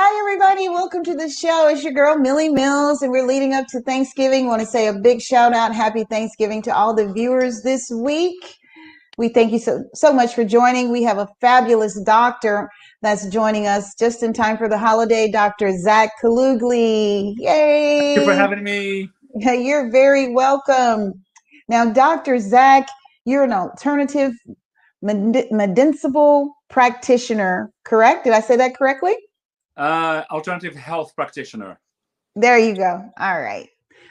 Hi, everybody. Welcome to the show. It's your girl, Millie Mills, and we're leading up to Thanksgiving. want to say a big shout out, happy Thanksgiving to all the viewers this week. We thank you so, so much for joining. We have a fabulous doctor that's joining us just in time for the holiday, Dr. Zach Kalugli. Yay! Thank you for having me. You're very welcome. Now, Dr. Zach, you're an alternative medicinal practitioner, correct? Did I say that correctly? Uh, alternative health practitioner. There you go. All right.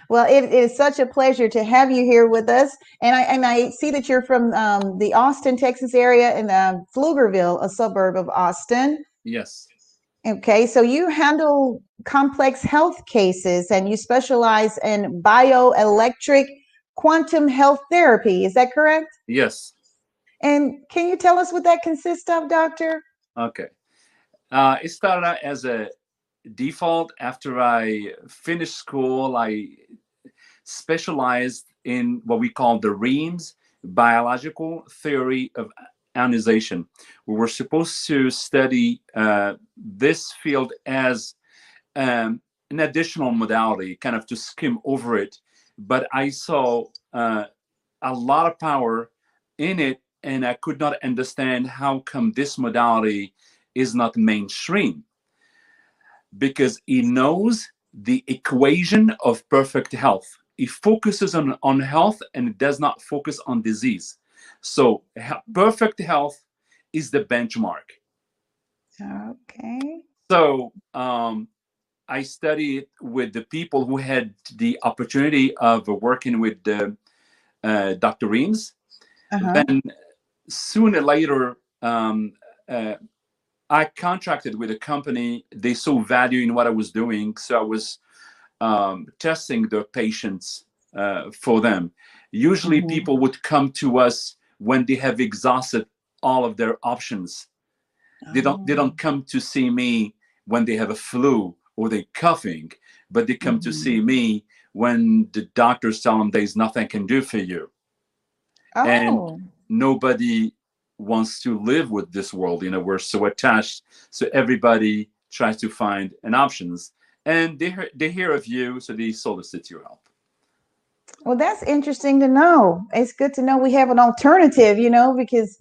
Well, it, it is such a pleasure to have you here with us, and I and I see that you're from um, the Austin, Texas area in uh, Pflugerville, a suburb of Austin. Yes. Okay, so you handle complex health cases, and you specialize in bioelectric quantum health therapy. Is that correct? Yes. And can you tell us what that consists of, doctor? Okay. Uh, it started out as a default after I finished school. I specialized in what we call the Reams biological theory of ionization. We were supposed to study uh, this field as um, an additional modality, kind of to skim over it. But I saw uh, a lot of power in it, and I could not understand how come this modality is not mainstream because he knows the equation of perfect health. He focuses on, on health and does not focus on disease. So, perfect health is the benchmark. Okay. So, um, I studied with the people who had the opportunity of working with the, uh, Dr. Reams. Uh-huh. Then, sooner or later, um, uh, I contracted with a company. They saw value in what I was doing, so I was um, testing the patients uh, for them. Usually, mm-hmm. people would come to us when they have exhausted all of their options. Oh. They don't. They don't oh. come to see me when they have a flu or they're coughing, but they come mm-hmm. to see me when the doctors tell them there's nothing I can do for you. Oh. And nobody wants to live with this world you know we're so attached so everybody tries to find an options and they hear, they hear of you so they solicit your help. Well that's interesting to know. It's good to know we have an alternative you know because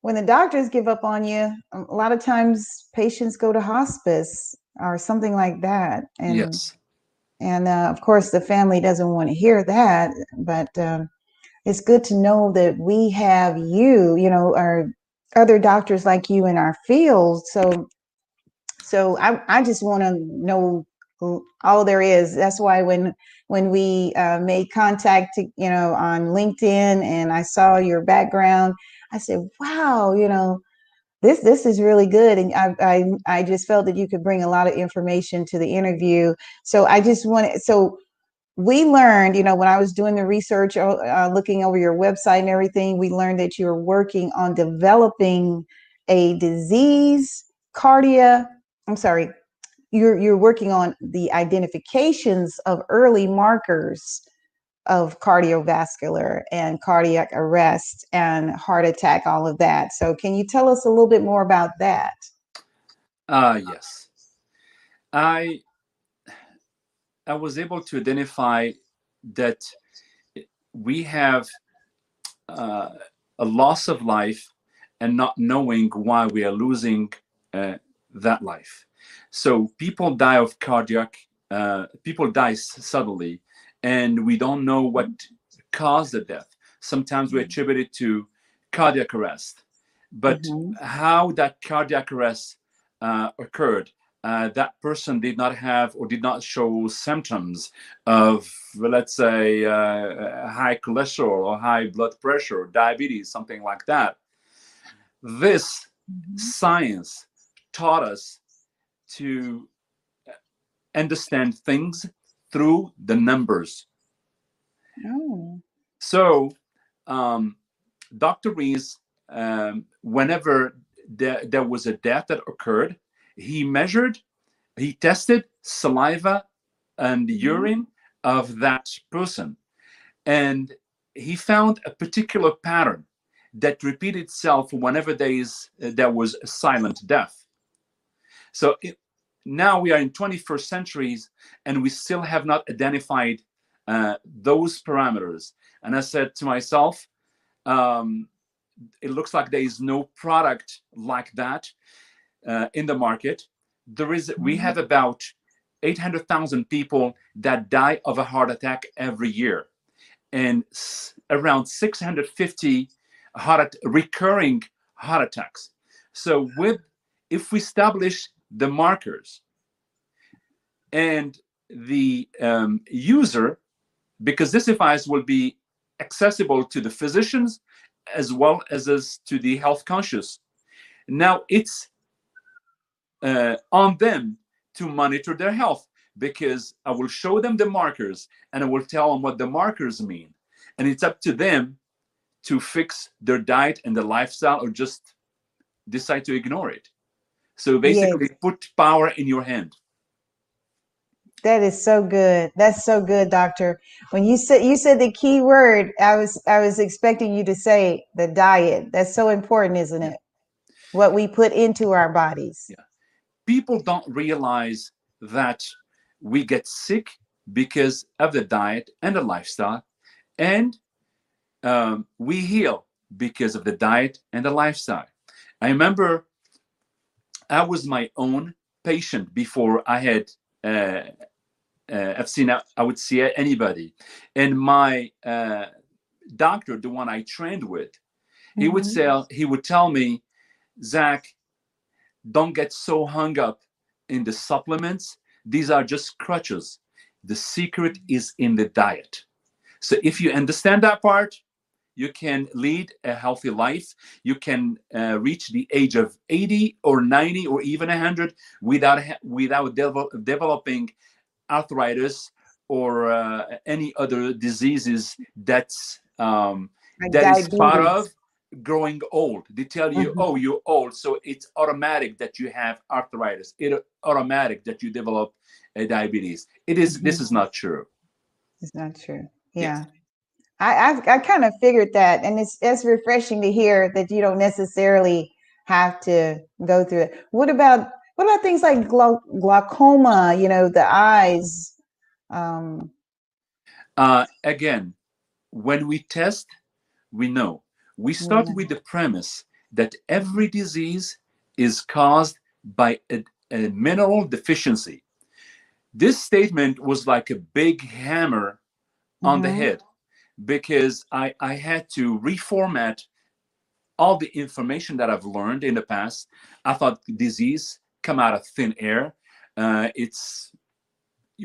when the doctors give up on you a lot of times patients go to hospice or something like that and yes. and uh, of course the family doesn't want to hear that but um, it's good to know that we have you, you know, our other doctors like you in our field. So, so I, I just want to know all there is. That's why when when we uh, made contact, to, you know, on LinkedIn, and I saw your background, I said, "Wow, you know, this this is really good." And I I, I just felt that you could bring a lot of information to the interview. So I just wanted so we learned, you know, when I was doing the research, uh, uh, looking over your website and everything, we learned that you're working on developing a disease cardia. I'm sorry, you're you're working on the identifications of early markers of cardiovascular and cardiac arrest and heart attack, all of that. So, can you tell us a little bit more about that? Uh, yes. I I was able to identify that we have uh, a loss of life and not knowing why we are losing uh, that life. So people die of cardiac, uh, people die suddenly, and we don't know what caused the death. Sometimes we mm-hmm. attribute it to cardiac arrest, but mm-hmm. how that cardiac arrest uh, occurred uh, that person did not have or did not show symptoms of, let's say, uh, high cholesterol or high blood pressure, or diabetes, something like that. This mm-hmm. science taught us to understand things through the numbers. Oh. So, um, Dr. Reams, um, whenever there, there was a death that occurred, he measured, he tested saliva and mm-hmm. urine of that person. And he found a particular pattern that repeated itself whenever there is there was a silent death. So it, now we are in 21st centuries and we still have not identified uh, those parameters. And I said to myself, um, it looks like there is no product like that uh, in the market. There is, we have about 800,000 people that die of a heart attack every year, and s- around 650 heart recurring heart attacks. So, with if we establish the markers and the um, user, because this device will be accessible to the physicians as well as, as to the health conscious. Now it's uh, on them to monitor their health because I will show them the markers and I will tell them what the markers mean. And it's up to them to fix their diet and their lifestyle or just decide to ignore it. So basically, put power in your hand. That is so good. That's so good, doctor. When you said you said the key word, I was I was expecting you to say the diet. That's so important, isn't it? What we put into our bodies. Yeah. People don't realize that we get sick because of the diet and the lifestyle, and um, we heal because of the diet and the lifestyle. I remember I was my own patient before I had uh, uh, I've seen I would see anybody, and my uh, doctor, the one I trained with, he would Mhm. say he would tell me, Zach, don't get so hung up in the supplements. These are just crutches. The secret is in the diet. So if you understand that part, you can lead a healthy life. You can uh, reach the age of 80 or 90 or even 100 without without devel- developing arthritis or uh, any other diseases that's um, Like that is part of growing old. They tell you, Mhm. oh, you're old, so it's automatic that you have arthritis. It automatic that you develop uh, diabetes. It is- This Mhm. is not true. It's not true. Yes. Yeah. I, I I kind of figured that, and it's it's refreshing to hear that you don't necessarily have to go through it. What about what about things like glau- glaucoma? You know, the eyes. Um, Uh, again, when we test, we know. We start Yeah. with the premise that every disease is caused by a, a mineral deficiency. This statement was like a big hammer on the mhm. head because I, I had to reformat all the information that I've learned in the past. I thought disease come out of thin air. Uh, it's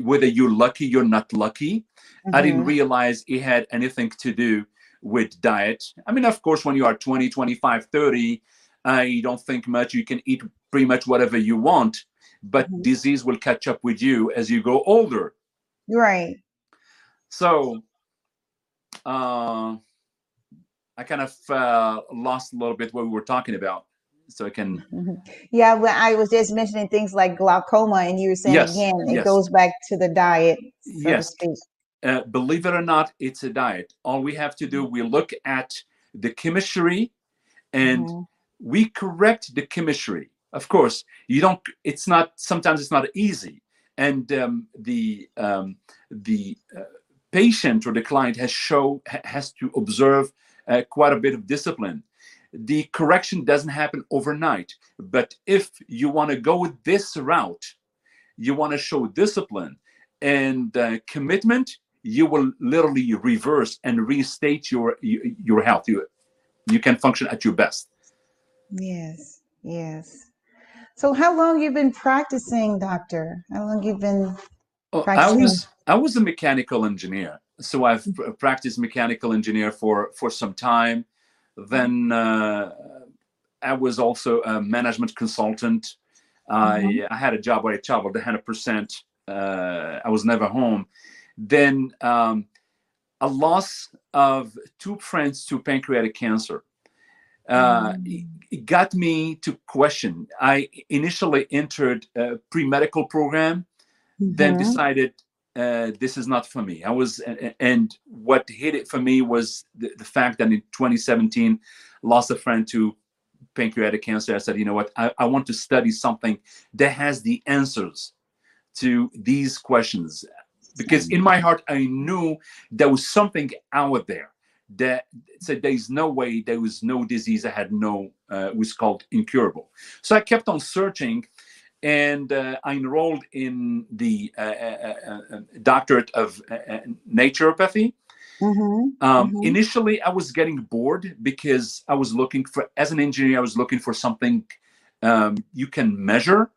whether you're lucky, you're not lucky. I didn't Mhm. realize it had anything to do with diet. I mean, of course, when you are 20, 25, 30, uh, you don't think much. You can eat pretty much whatever you want, but Mhm. disease will catch up with you as you grow older. Right. So uh, I kind of uh, lost a little bit what we were talking about. So I can, Mhm. Yeah, well, I was just mentioning things like glaucoma, and you were saying Yes, again, it yes. goes back to the diet, so Yes. Uh, believe it or not, it's a diet. All we have to do, we look at the chemistry and Mhm. we correct the chemistry. Of course, you don't. It's not. Sometimes it's not easy, and um, the um, the uh, patient or the client has show has to observe uh, quite a bit of discipline. The correction doesn't happen overnight, but if you want to go this route, you want to show discipline and uh, commitment, you will literally reverse and restate your your, health. You you can function at your best. Yes, yes. So, how long you've been practicing, doctor? How long you've been? Oh, I was I was a mechanical engineer, so I've practiced mechanical engineer for for some time. Then uh, I was also a management consultant. I Mhm. I had a job where I traveled 100 percent. Uh, I was never home. Then um, a loss of two friends to pancreatic cancer. Uh, it, it got me to question. I initially entered a pre-medical program then Mhm. decided uh, this is not for me. I was, and what hit it for me was the, the fact that in 2017, lost a friend to pancreatic cancer, I said, you know what, I, I want to study something that has the answers to these questions. Because in my heart, I knew there was something out there that said there's no way there was no disease I had no uh, was called incurable. So I kept on searching, and uh, I enrolled in the uh, uh, uh, uh doctorate of naturopathy. Mm-hmm. Um, mm-hmm. Initially, I was getting bored because I was looking for, as an engineer, I was looking for something um, you can measure,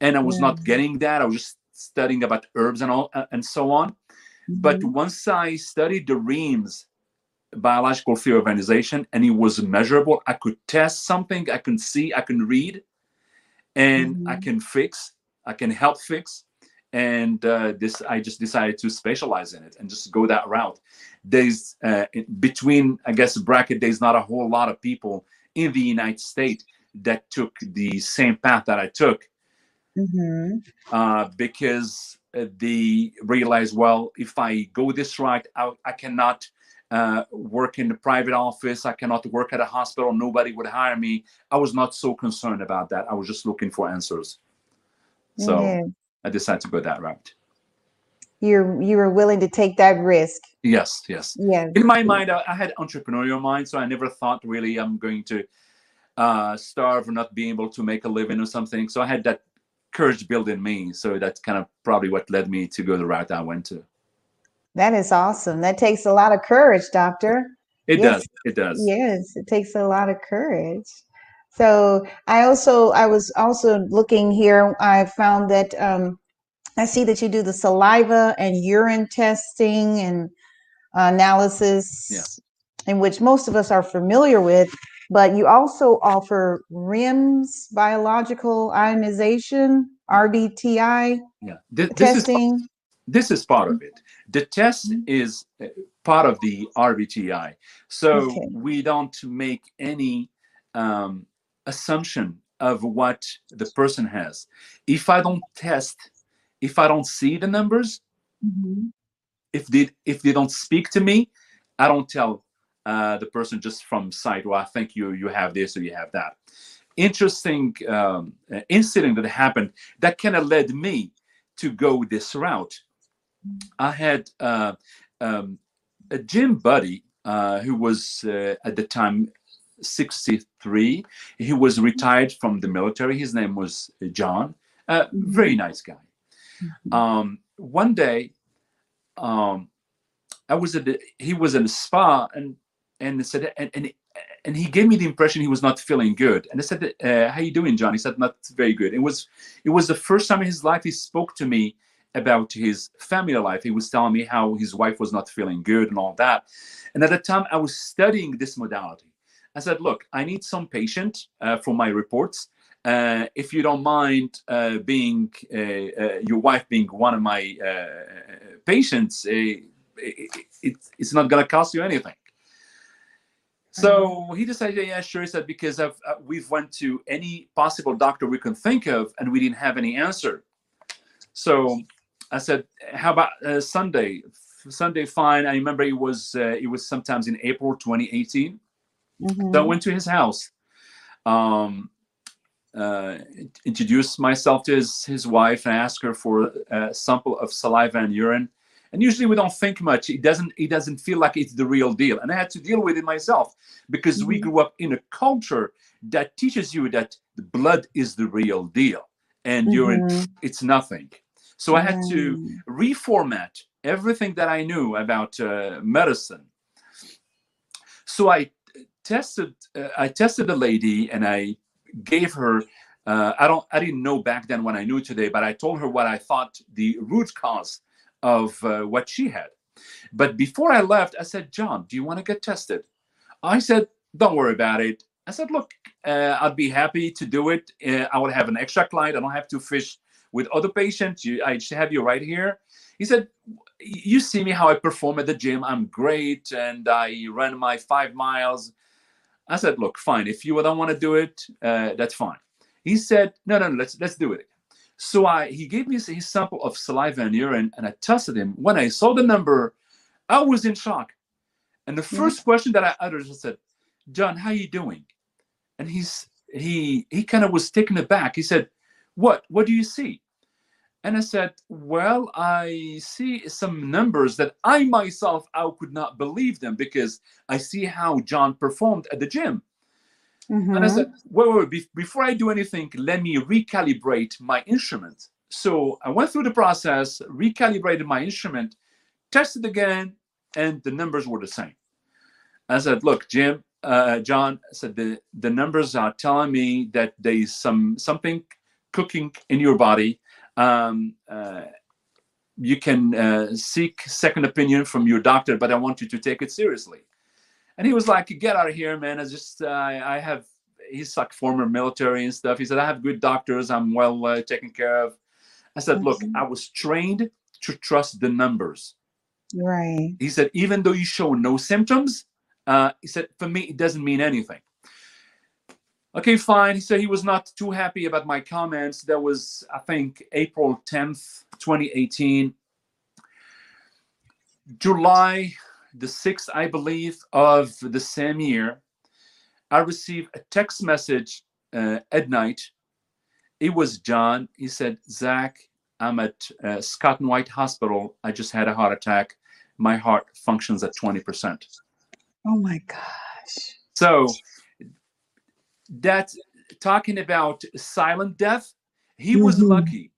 and I was yeah. not getting that. I was just studying about herbs and all and so on. Mm-hmm. But once I studied the Reams biological theory of ionization and it was measurable, I could test something, I can see, I can read, and mm-hmm. I can fix, I can help fix. And uh, this, I just decided to specialize in it and just go that route. There's uh, between, I guess, bracket. There's not a whole lot of people in the United States that took the same path that I took, mm-hmm. uh, because uh, they realized, well, if I go this route, I, I cannot uh, work in the private office. I cannot work at a hospital. Nobody would hire me. I was not so concerned about that. I was just looking for answers. So mm-hmm. I decided to go that route. You're you were willing to take that risk. Yes, yes. Yeah. In my mind, I, I had entrepreneurial mind, so I never thought really I'm going to uh, starve or not be able to make a living or something. So I had that courage built in me. So that's kind of probably what led me to go the route I went to. That is awesome. That takes a lot of courage, doctor. It yes. does. It does. Yes, it takes a lot of courage. So I also I was also looking here. I found that um, I see that you do the saliva and urine testing and analysis, yeah. in which most of us are familiar with. But you also offer Reams biological ionization, RBTI yeah. This, testing. This is, this is part of it. The test mm-hmm. is uh, part of the RBTI. So okay. we don't make any um, assumption of what the person has. If I don't test, if I don't see the numbers, mm-hmm. if they if they don't speak to me, I don't tell uh, the person just from sight. Well, I think you you have this or you have that. Interesting um, incident that happened that kind of led me to go this route. I had uh, um, a gym buddy uh, who was uh, at the time 63. He was retired from the military. His name was John. Mm-hmm. very nice guy. Mm-hmm. Um, one day, um, I was at the, he was in a spa and and said and, and and he gave me the impression he was not feeling good. And I said, uh, "How you doing, John?" He said, "Not very good." It was it was the first time in his life he spoke to me about his family life. He was telling me how his wife was not feeling good and all that. And at the time, I was studying this modality. I said, Look, I need some patient uh, for my reports. Uh, if you don't mind uh, being uh, uh, your wife being one of my uh, patients, it, it, it's not going to cost you anything. So mm-hmm. he decided, yeah, sure. He said because I've, we've went to any possible doctor we can think of, and we didn't have any answer. So I said, "How about uh, Sunday? Sunday, fine." I remember it was uh, it was sometimes in April 2018. Mm-hmm. So I went to his house, um, uh, introduced myself to his his wife, and asked her for a sample of saliva and urine. And usually we don't think much. It doesn't it doesn't feel like it's the real deal. And I had to deal with it myself because mm-hmm. we grew up in a culture that teaches you that the blood is the real deal and mm-hmm. urine it's nothing so I had to reformat everything that I knew about uh, medicine. So I tested uh, I tested the lady and I gave her uh, I don't I didn't know back then what I knew today, but I told her what I thought the root cause of uh, what she had. But before I left, I said, John, do you want to get tested? I said, don't worry about it. I said, look, uh, I'd be happy to do it. Uh, I would have an extra client. I don't have to fish with other patients. You, I just have you right here. He said, you see me how I perform at the gym. I'm great, and I run my five miles. I said, look, fine. If you don't want to do it, uh, that's fine. He said, no, no, no, let's let's do it. So I he gave me his sample of saliva and urine, and I tested him. When I saw the number, I was in shock. And the 1st mm-hmm. question that I uttered, I said, John, how are you doing? And he's he he kind of was taken aback. He said, "What? What do you see?" And I said, "Well, I see some numbers that I myself I could not believe them because I see how John performed at the gym." Mhm. And I said, wait, wait, wait, before I do anything, let me recalibrate my instrument. So I went through the process, recalibrated my instrument, tested again, and the numbers were the same. I said, look, Jim, uh, John, I said the, the numbers are telling me that there is some something cooking in your body. Um, uh, you can uh, seek second opinion from your doctor, but I want you to take it seriously. And he was like, "Get out of here, man! I just, uh, I have." He's like former military and stuff. He said, "I have good doctors. I'm well uh, taken care of." I said, "Look. I was trained to trust the numbers." Right. He said, "Even though you show no symptoms, uh, he said, for me, it doesn't mean anything." Okay, fine. He said he was not too happy about my comments. That was, I think, April 10th, 2018. July the 6th, I believe, of the same year, I received a text message uh, at night. It was John. He said, Zach, I'm at uh, Scott and White Hospital. I just had a heart attack. My heart functions at 20%. Oh my gosh. So that's talking about silent death. He was Mhm. lucky,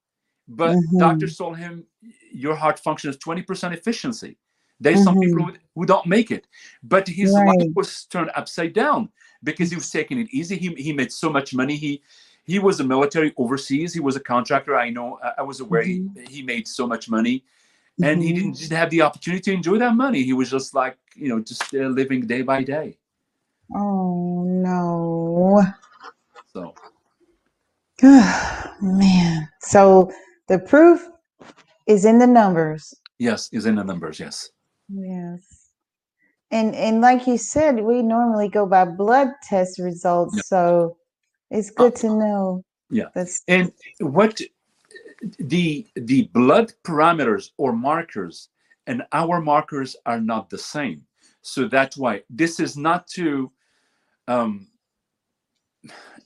but Mhm. doctors told him your heart function is 20% efficiency. There's some people who, who don't make it, but his life Mm-hmm. Was turned upside down because he was taking it easy. He, he made so much money. He he was a military overseas. He was a contractor. I know. I, was aware he, he made so much money, and he Mhm. didn't just have the opportunity to enjoy that money. He was just like you know just uh, living day by day. Oh no. So Man. So the proof is in the numbers. yes, is in the numbers. Yes. Yes. And and like you said, we normally go by blood test results, Yeah. so it's good to know. Yeah. That's And what the the blood parameters or markers and our markers are not the same. So that's why this is not to um,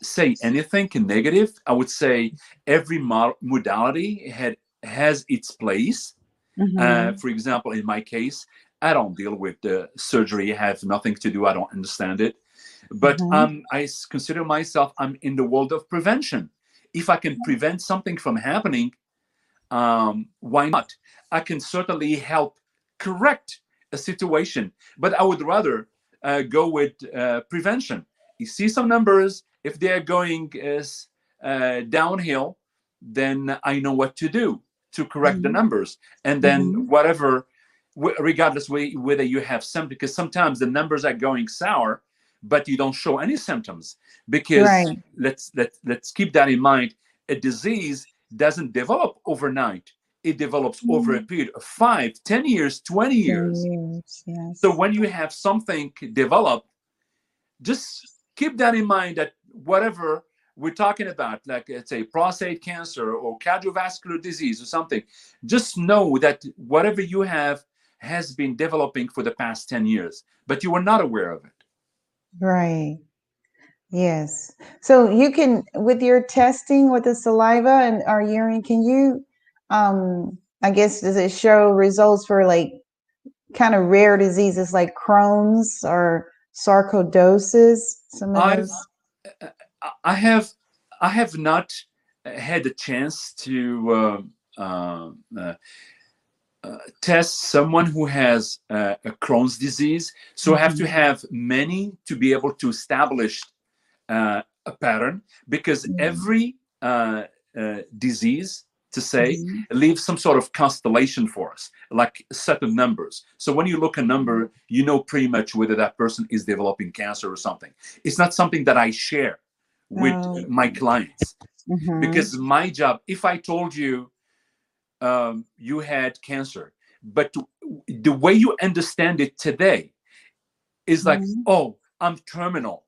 say anything negative. I would say every mo- modality had has its place. Uh, Mhm. for example, in my case, I don't deal with the surgery. I have nothing to do. I don't understand it. But Mhm. um, I consider myself, I'm in the world of prevention. If I can prevent something from happening, um, why not? I can certainly help correct a situation, but I would rather uh, go with uh, prevention. You see some numbers, if they're going as uh, downhill, then I know what to do to correct the Mhm. numbers. And then Mhm. whatever, wh- regardless whe- whether you have some, because sometimes the numbers are going sour, but you don't show any symptoms. Because Right. let's let let's keep that in mind. A disease doesn't develop overnight. It develops over a period of five, ten years, 20 Ten years. years, yes. So when you have something develop, just keep that in mind that whatever we're talking about, like let's say prostate cancer or cardiovascular disease or something, just know that whatever you have has been developing for the past 10 years, but you were not aware of it. Right. Yes. So you can, with your testing with the saliva and our urine, can you, um, I guess, does it show results for like kind of rare diseases like Crohn's or sarcoidosis? Some of those. I- have I have not had a chance to um uh, uh, uh, test someone who has uh, a Crohn's disease. So I have to Mhm. have many to be able to establish uh, a pattern because Mhm. every uh, uh, disease, to say, Mhm. leaves some sort of constellation for us, like a set of numbers. So when you look a number, you know pretty much whether that person is developing cancer or something. It's not something that I share with Oh. my clients Mhm. because my job, if I told you um, you had cancer, but the way you understand it today is like, Mhm. oh, I'm terminal.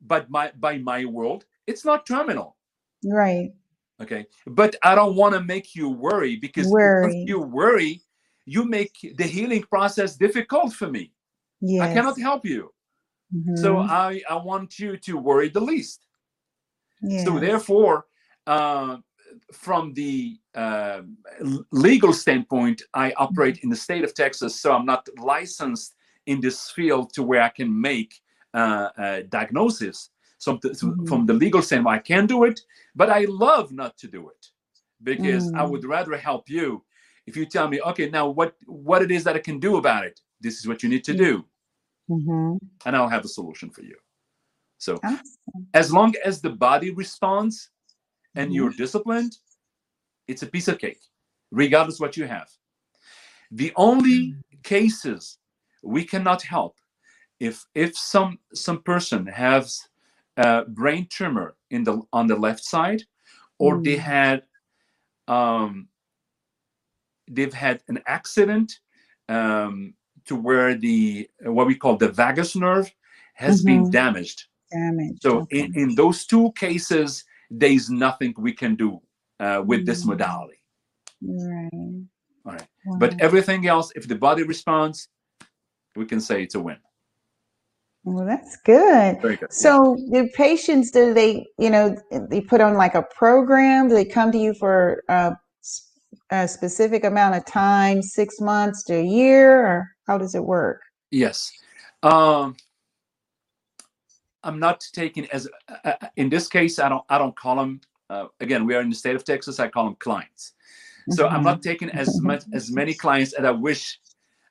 But my by my world, it's not terminal. Right. Okay. But I don't want to make you worry because Worry. once you worry, you make the healing process difficult for me. Yes. I cannot help you. So Mhm. I, I want you to worry the least. So therefore, uh, from the uh, legal standpoint, I operate in the state of Texas, so I'm not licensed in this field to where I can make uh, uh, diagnosis. So mm-hmm. from the legal standpoint, I can do it, but I love not to do it because mm. I would rather help you if you tell me, okay, now what what it is that I can do about it. This is what you need to do, mm-hmm. and I'll have a solution for you. So awesome. as long as the body responds and mm-hmm. you're disciplined, it's a piece of cake, regardless what you have. The only mm. cases we cannot help if if some some person has a brain tumor in the on the left side or mm. they had um they've had an accident um to where the what we call the vagus nerve has mm-hmm. been damaged damaged so okay. in, in those two cases there's nothing we can do uh, with mm. this modality right all right wow. but everything else if the body responds we can say it's a win. Well, that's good. Very good. So, yeah. the patients, do they, you know, they put on like a program? Do they come to you for a, a specific amount of time, six months to a year, or how does it work? Yes. Um, I'm not taking as uh, uh, in this case. I don't. I don't call them. Uh, again, we are in the state of Texas. I call them clients. So. I'm not taking as much as many clients as I wish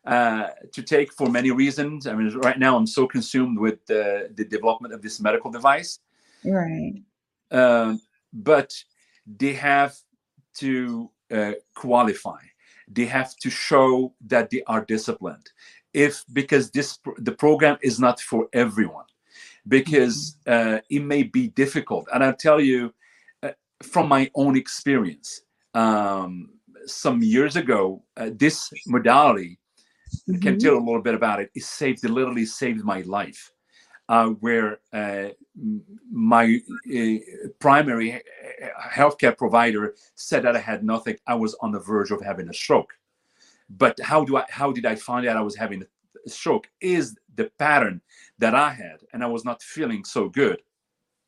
uh, to take for many reasons. I mean, right now I'm so consumed with the, the development of this medical device. Right. Uh, but they have to uh, qualify. They have to show that they are disciplined. If because this the program is not for everyone, because mm-hmm. uh, it may be difficult. And I'll tell you uh, from my own experience. Um, some years ago, uh, this modality mm-hmm. can tell a little bit about it. It saved, it literally saved my life. Uh, where uh, my uh, primary healthcare provider said that I had nothing. I was on the verge of having a stroke. But how do I? How did I find out I was having a stroke? Is the pattern that I had, and I was not feeling so good.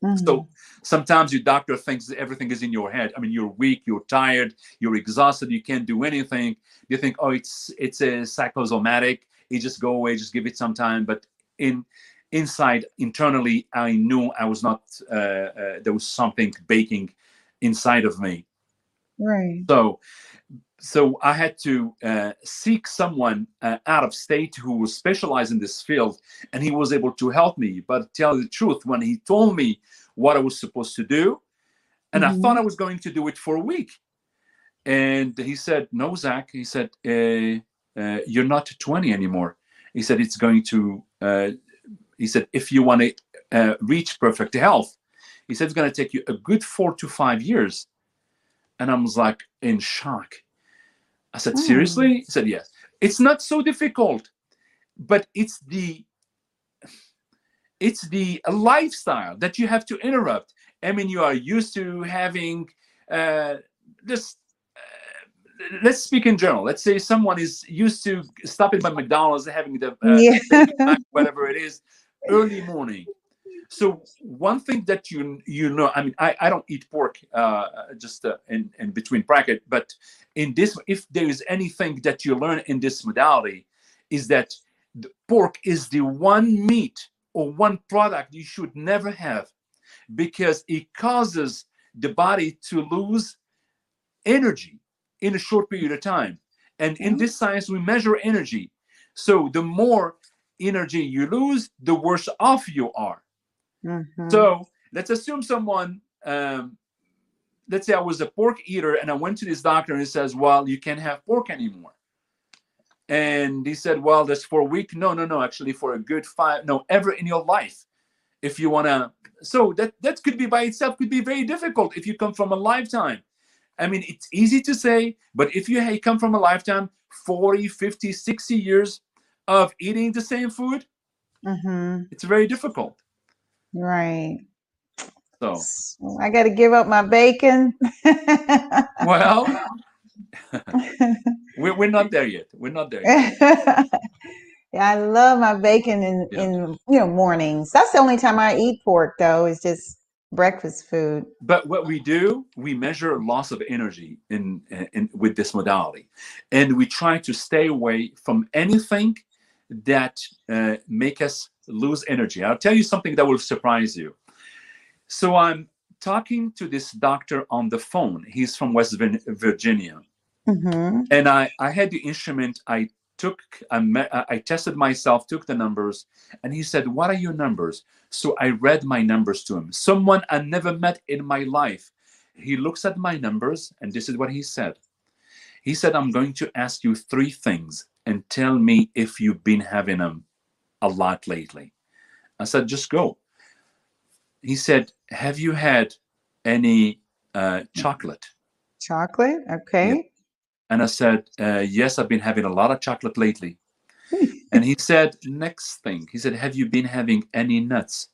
Mm-hmm. So sometimes your doctor thinks everything is in your head. I mean, you're weak, you're tired, you're exhausted, you can't do anything. You think, oh, it's it's a psychosomatic. It just go away, just give it some time. But in inside, internally, I knew I was not. Uh, uh, there was something baking inside of me. Right. So so I had to uh, seek someone uh, out of state who was specialized in this field, and he was able to help me. But tell the truth, when he told me what I was supposed to do, and mm-hmm. I thought I was going to do it for a week, and he said, "No, Zach," he said, uh, uh "You're not 20 anymore." He said, "It's going to," uh, he said, "If you want to uh, reach perfect health," he said, "It's going to take you a good four to five years." And I was like in shock I said, hmm. seriously? He said, yes. It's not so difficult, but it's the it's the lifestyle that you have to interrupt. I mean, you are used to having uh, this. Uh, let's speak in general. Let's say someone is used to stopping by McDonald's, having the uh, yeah. whatever it is, early morning so one thing that you you know i mean i, I don't eat pork uh, just uh, in, in between bracket but in this if there is anything that you learn in this modality is that the pork is the one meat or one product you should never have because it causes the body to lose energy in a short period of time. And in this science we measure energy. So the more energy you lose the worse off you are Mm-hmm. So let's assume someone, um, let's say I was a pork eater and I went to this doctor and he says, Well, you can't have pork anymore. And he said, Well, that's for a week. No, no, no, actually, for a good five, no, ever in your life. If you want to, so that that could be by itself could be very difficult if you come from a lifetime. I mean, it's easy to say, but if you come from a lifetime, 40, 50, 60 years of eating the same food, mm-hmm. it's very difficult. Right. So, so I got to give up my bacon. well, we're, we're not there yet. We're not there yet. yeah, I love my bacon in, yeah. in you know mornings. That's the only time I eat pork though. Is just breakfast food. But what we do, we measure loss of energy in, in with this modality, and we try to stay away from anything that uh, make us lose energy. I'll tell you something that will surprise you. So I'm talking to this doctor on the phone. He's from West Virginia, Mm-hmm. and I I had the instrument. I took I, I tested myself, took the numbers, and he said, "What are your numbers?" So I read my numbers to him. Someone I never met in my life. He looks at my numbers, and this is what he said. He said, "I'm going to ask you three things, and tell me if you've been having them a lot lately." I said, "Just go." He said, "Have you had any uh, chocolate?" Chocolate. Okay. And I said, uh, Yes, I've been having a lot of chocolate lately. and he said, Next thing, he said, Have you been having any nuts?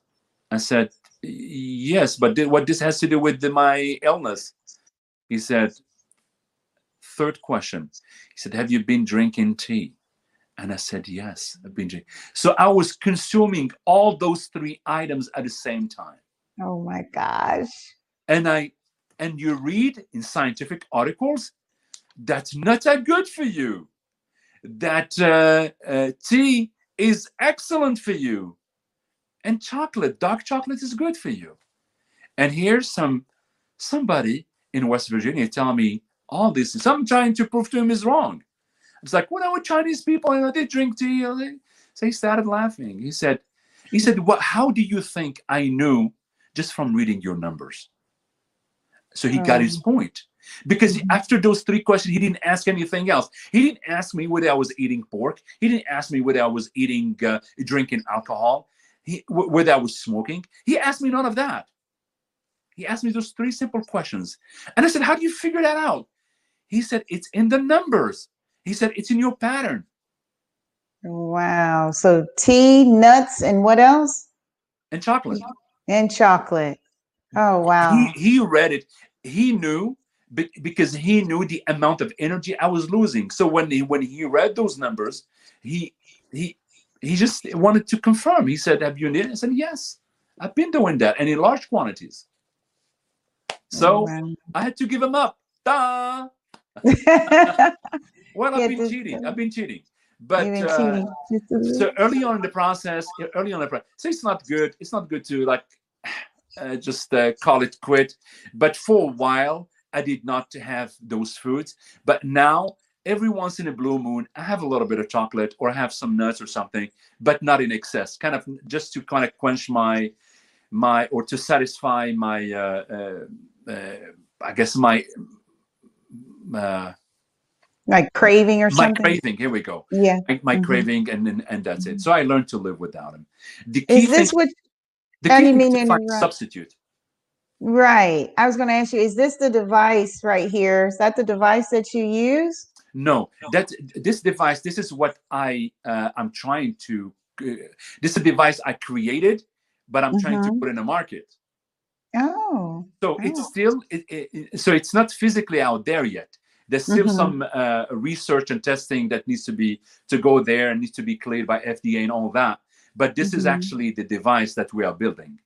I said, Yes, but th- what this has to do with the, my illness? He said, Third question, he said, Have you been drinking tea? And I said, Yes, I've been drinking. So I was consuming all those three items at the same time. Oh my gosh. And I and you read in scientific articles that's not that good for you. That uh, uh, tea is excellent for you, and chocolate, dark chocolate, is good for you. And here's some somebody in West Virginia telling me all this. So I'm trying to prove to him is wrong. It's like, well, with Chinese people, you know, they drink tea. You know, so he started laughing. He said, he said, what? How do you think I knew just from reading your numbers? So he got his point because Mhm. after those three questions, he didn't ask anything else. He didn't ask me whether I was eating pork. He didn't ask me whether I was eating, uh, drinking alcohol. He, wh- whether I was smoking. He asked me none of that. He asked me those three simple questions, and I said, "How do you figure that out?" He said, "It's in the numbers." He said, "It's in your pattern." Wow. So tea, nuts, and what else? And chocolate. And chocolate. Oh wow. He he read it. He knew be- because he knew the amount of energy I was losing. So when he when he read those numbers, he he he just wanted to confirm. He said, "Have you needed?" I said, "Yes, I've been doing that, and in large quantities." So oh, Wow. I had to give him up. Da. Well, I've been cheating. I've been cheating. But uh, cheating. Just a little. so early on in the process, early on in the process, so it's not good. It's not good to like uh, just uh, call it quit. But for a while, I did not have those foods. But now, every once in a blue moon, I have a little bit of chocolate or I have some nuts or something, but not in excess. Kind of just to kind of quench my my or to satisfy my uh, uh, uh, I guess my uh, like craving or something. my craving. Here we go Yeah. my, my Mhm. craving and, and and that's it so i learned to live without him the key Is thing, this what the key thing is to to find a substitute right? I was going to ask you, is this the device right here? Is that the device that you use? no that this device this is what i uh, i'm trying to uh, this is a device i created but i'm trying to Mhm. put in the market Oh. so it's Oh. still it, it, it- so it's not physically out there yet there's still Mhm. some uh, research and testing that needs to be to go there and needs to be cleared by fda and all that but this is Mhm. actually the device that we are building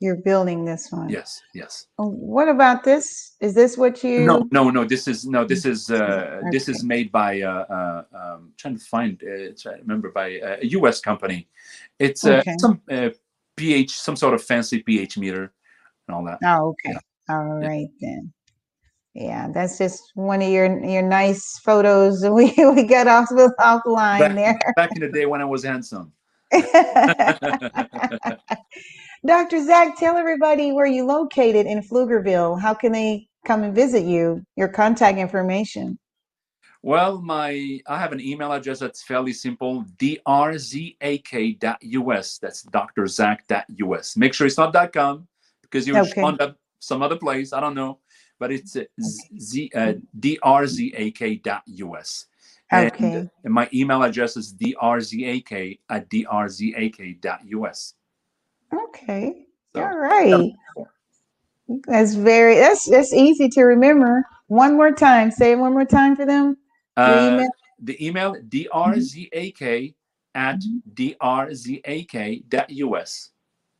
You're building this one. yes yes Oh, What about this? Is this what you? No, no, no. This is no. This is uh, this is made by uh, uh, um, trying to find. Uh, to remember by uh, a U.S. company. It's uh, Okay. some uh, pH, some sort of fancy pH meter, and all that. Oh, okay. All Yeah. right then. Yeah, that's just one of your your nice photos we we got off the off line there. Back in the day when I was handsome. Dr. Zach, tell everybody where you located in Pflugerville. How can they come and visit you? Your contact information. well, my I have an email address that's fairly simple. drzak.us. That's drzak.us. Make sure it's not .com because you Okay. end up some other place. I don't know, but it's uh, z uh, drzak.us. And, Okay. and my email address is drzak at drzak.us. Okay. So, All right. That's very that's that's easy to remember. One more time. Say it one more time for them. Uh, email. the email drzak at Mhm. drzak.us.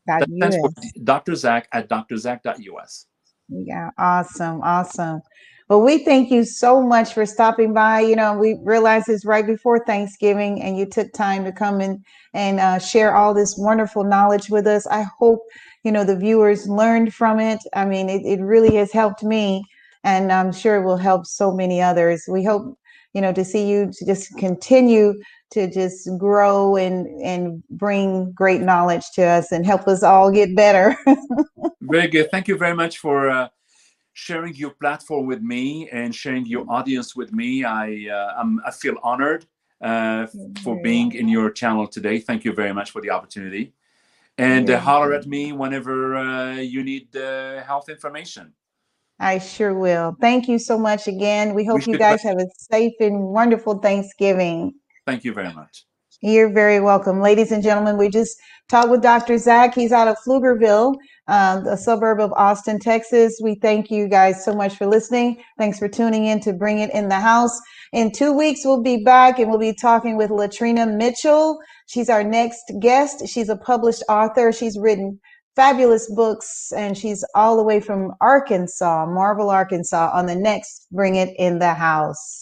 That stands for. Dr. Zach at drzach.us. Yeah, awesome, awesome. Well, we thank you so much for stopping by. You know, we realize it's right before Thanksgiving, and you took time to come in and uh, share all this wonderful knowledge with us. I hope you know the viewers learned from it. I mean, it, it really has helped me, and I'm sure it will help so many others. We hope you know to see you to just continue to just grow and and bring great knowledge to us and help us all get better. very good. Thank you very much for. Uh sharing your platform with me and sharing your audience with me. I uh, I'm, I feel honored uh, for being in your channel today. Thank you very much for the opportunity. And uh, holler at me whenever uh, you need uh, health information. I sure will. Thank you so much again. We hope we you guys have a safe and wonderful Thanksgiving. Thank you very much. You're very welcome. Ladies and gentlemen, we just talked with Dr. Zach. He's out of Pflugerville, uh, a suburb of Austin, Texas. We thank you guys so much for listening. Thanks for tuning in to Bring It in the House. In two weeks, we'll be back and we'll be talking with Latrina Mitchell. She's our next guest. She's a published author. She's written fabulous books and she's all the way from Arkansas, Marvell, Arkansas, on the next Bring It in the House.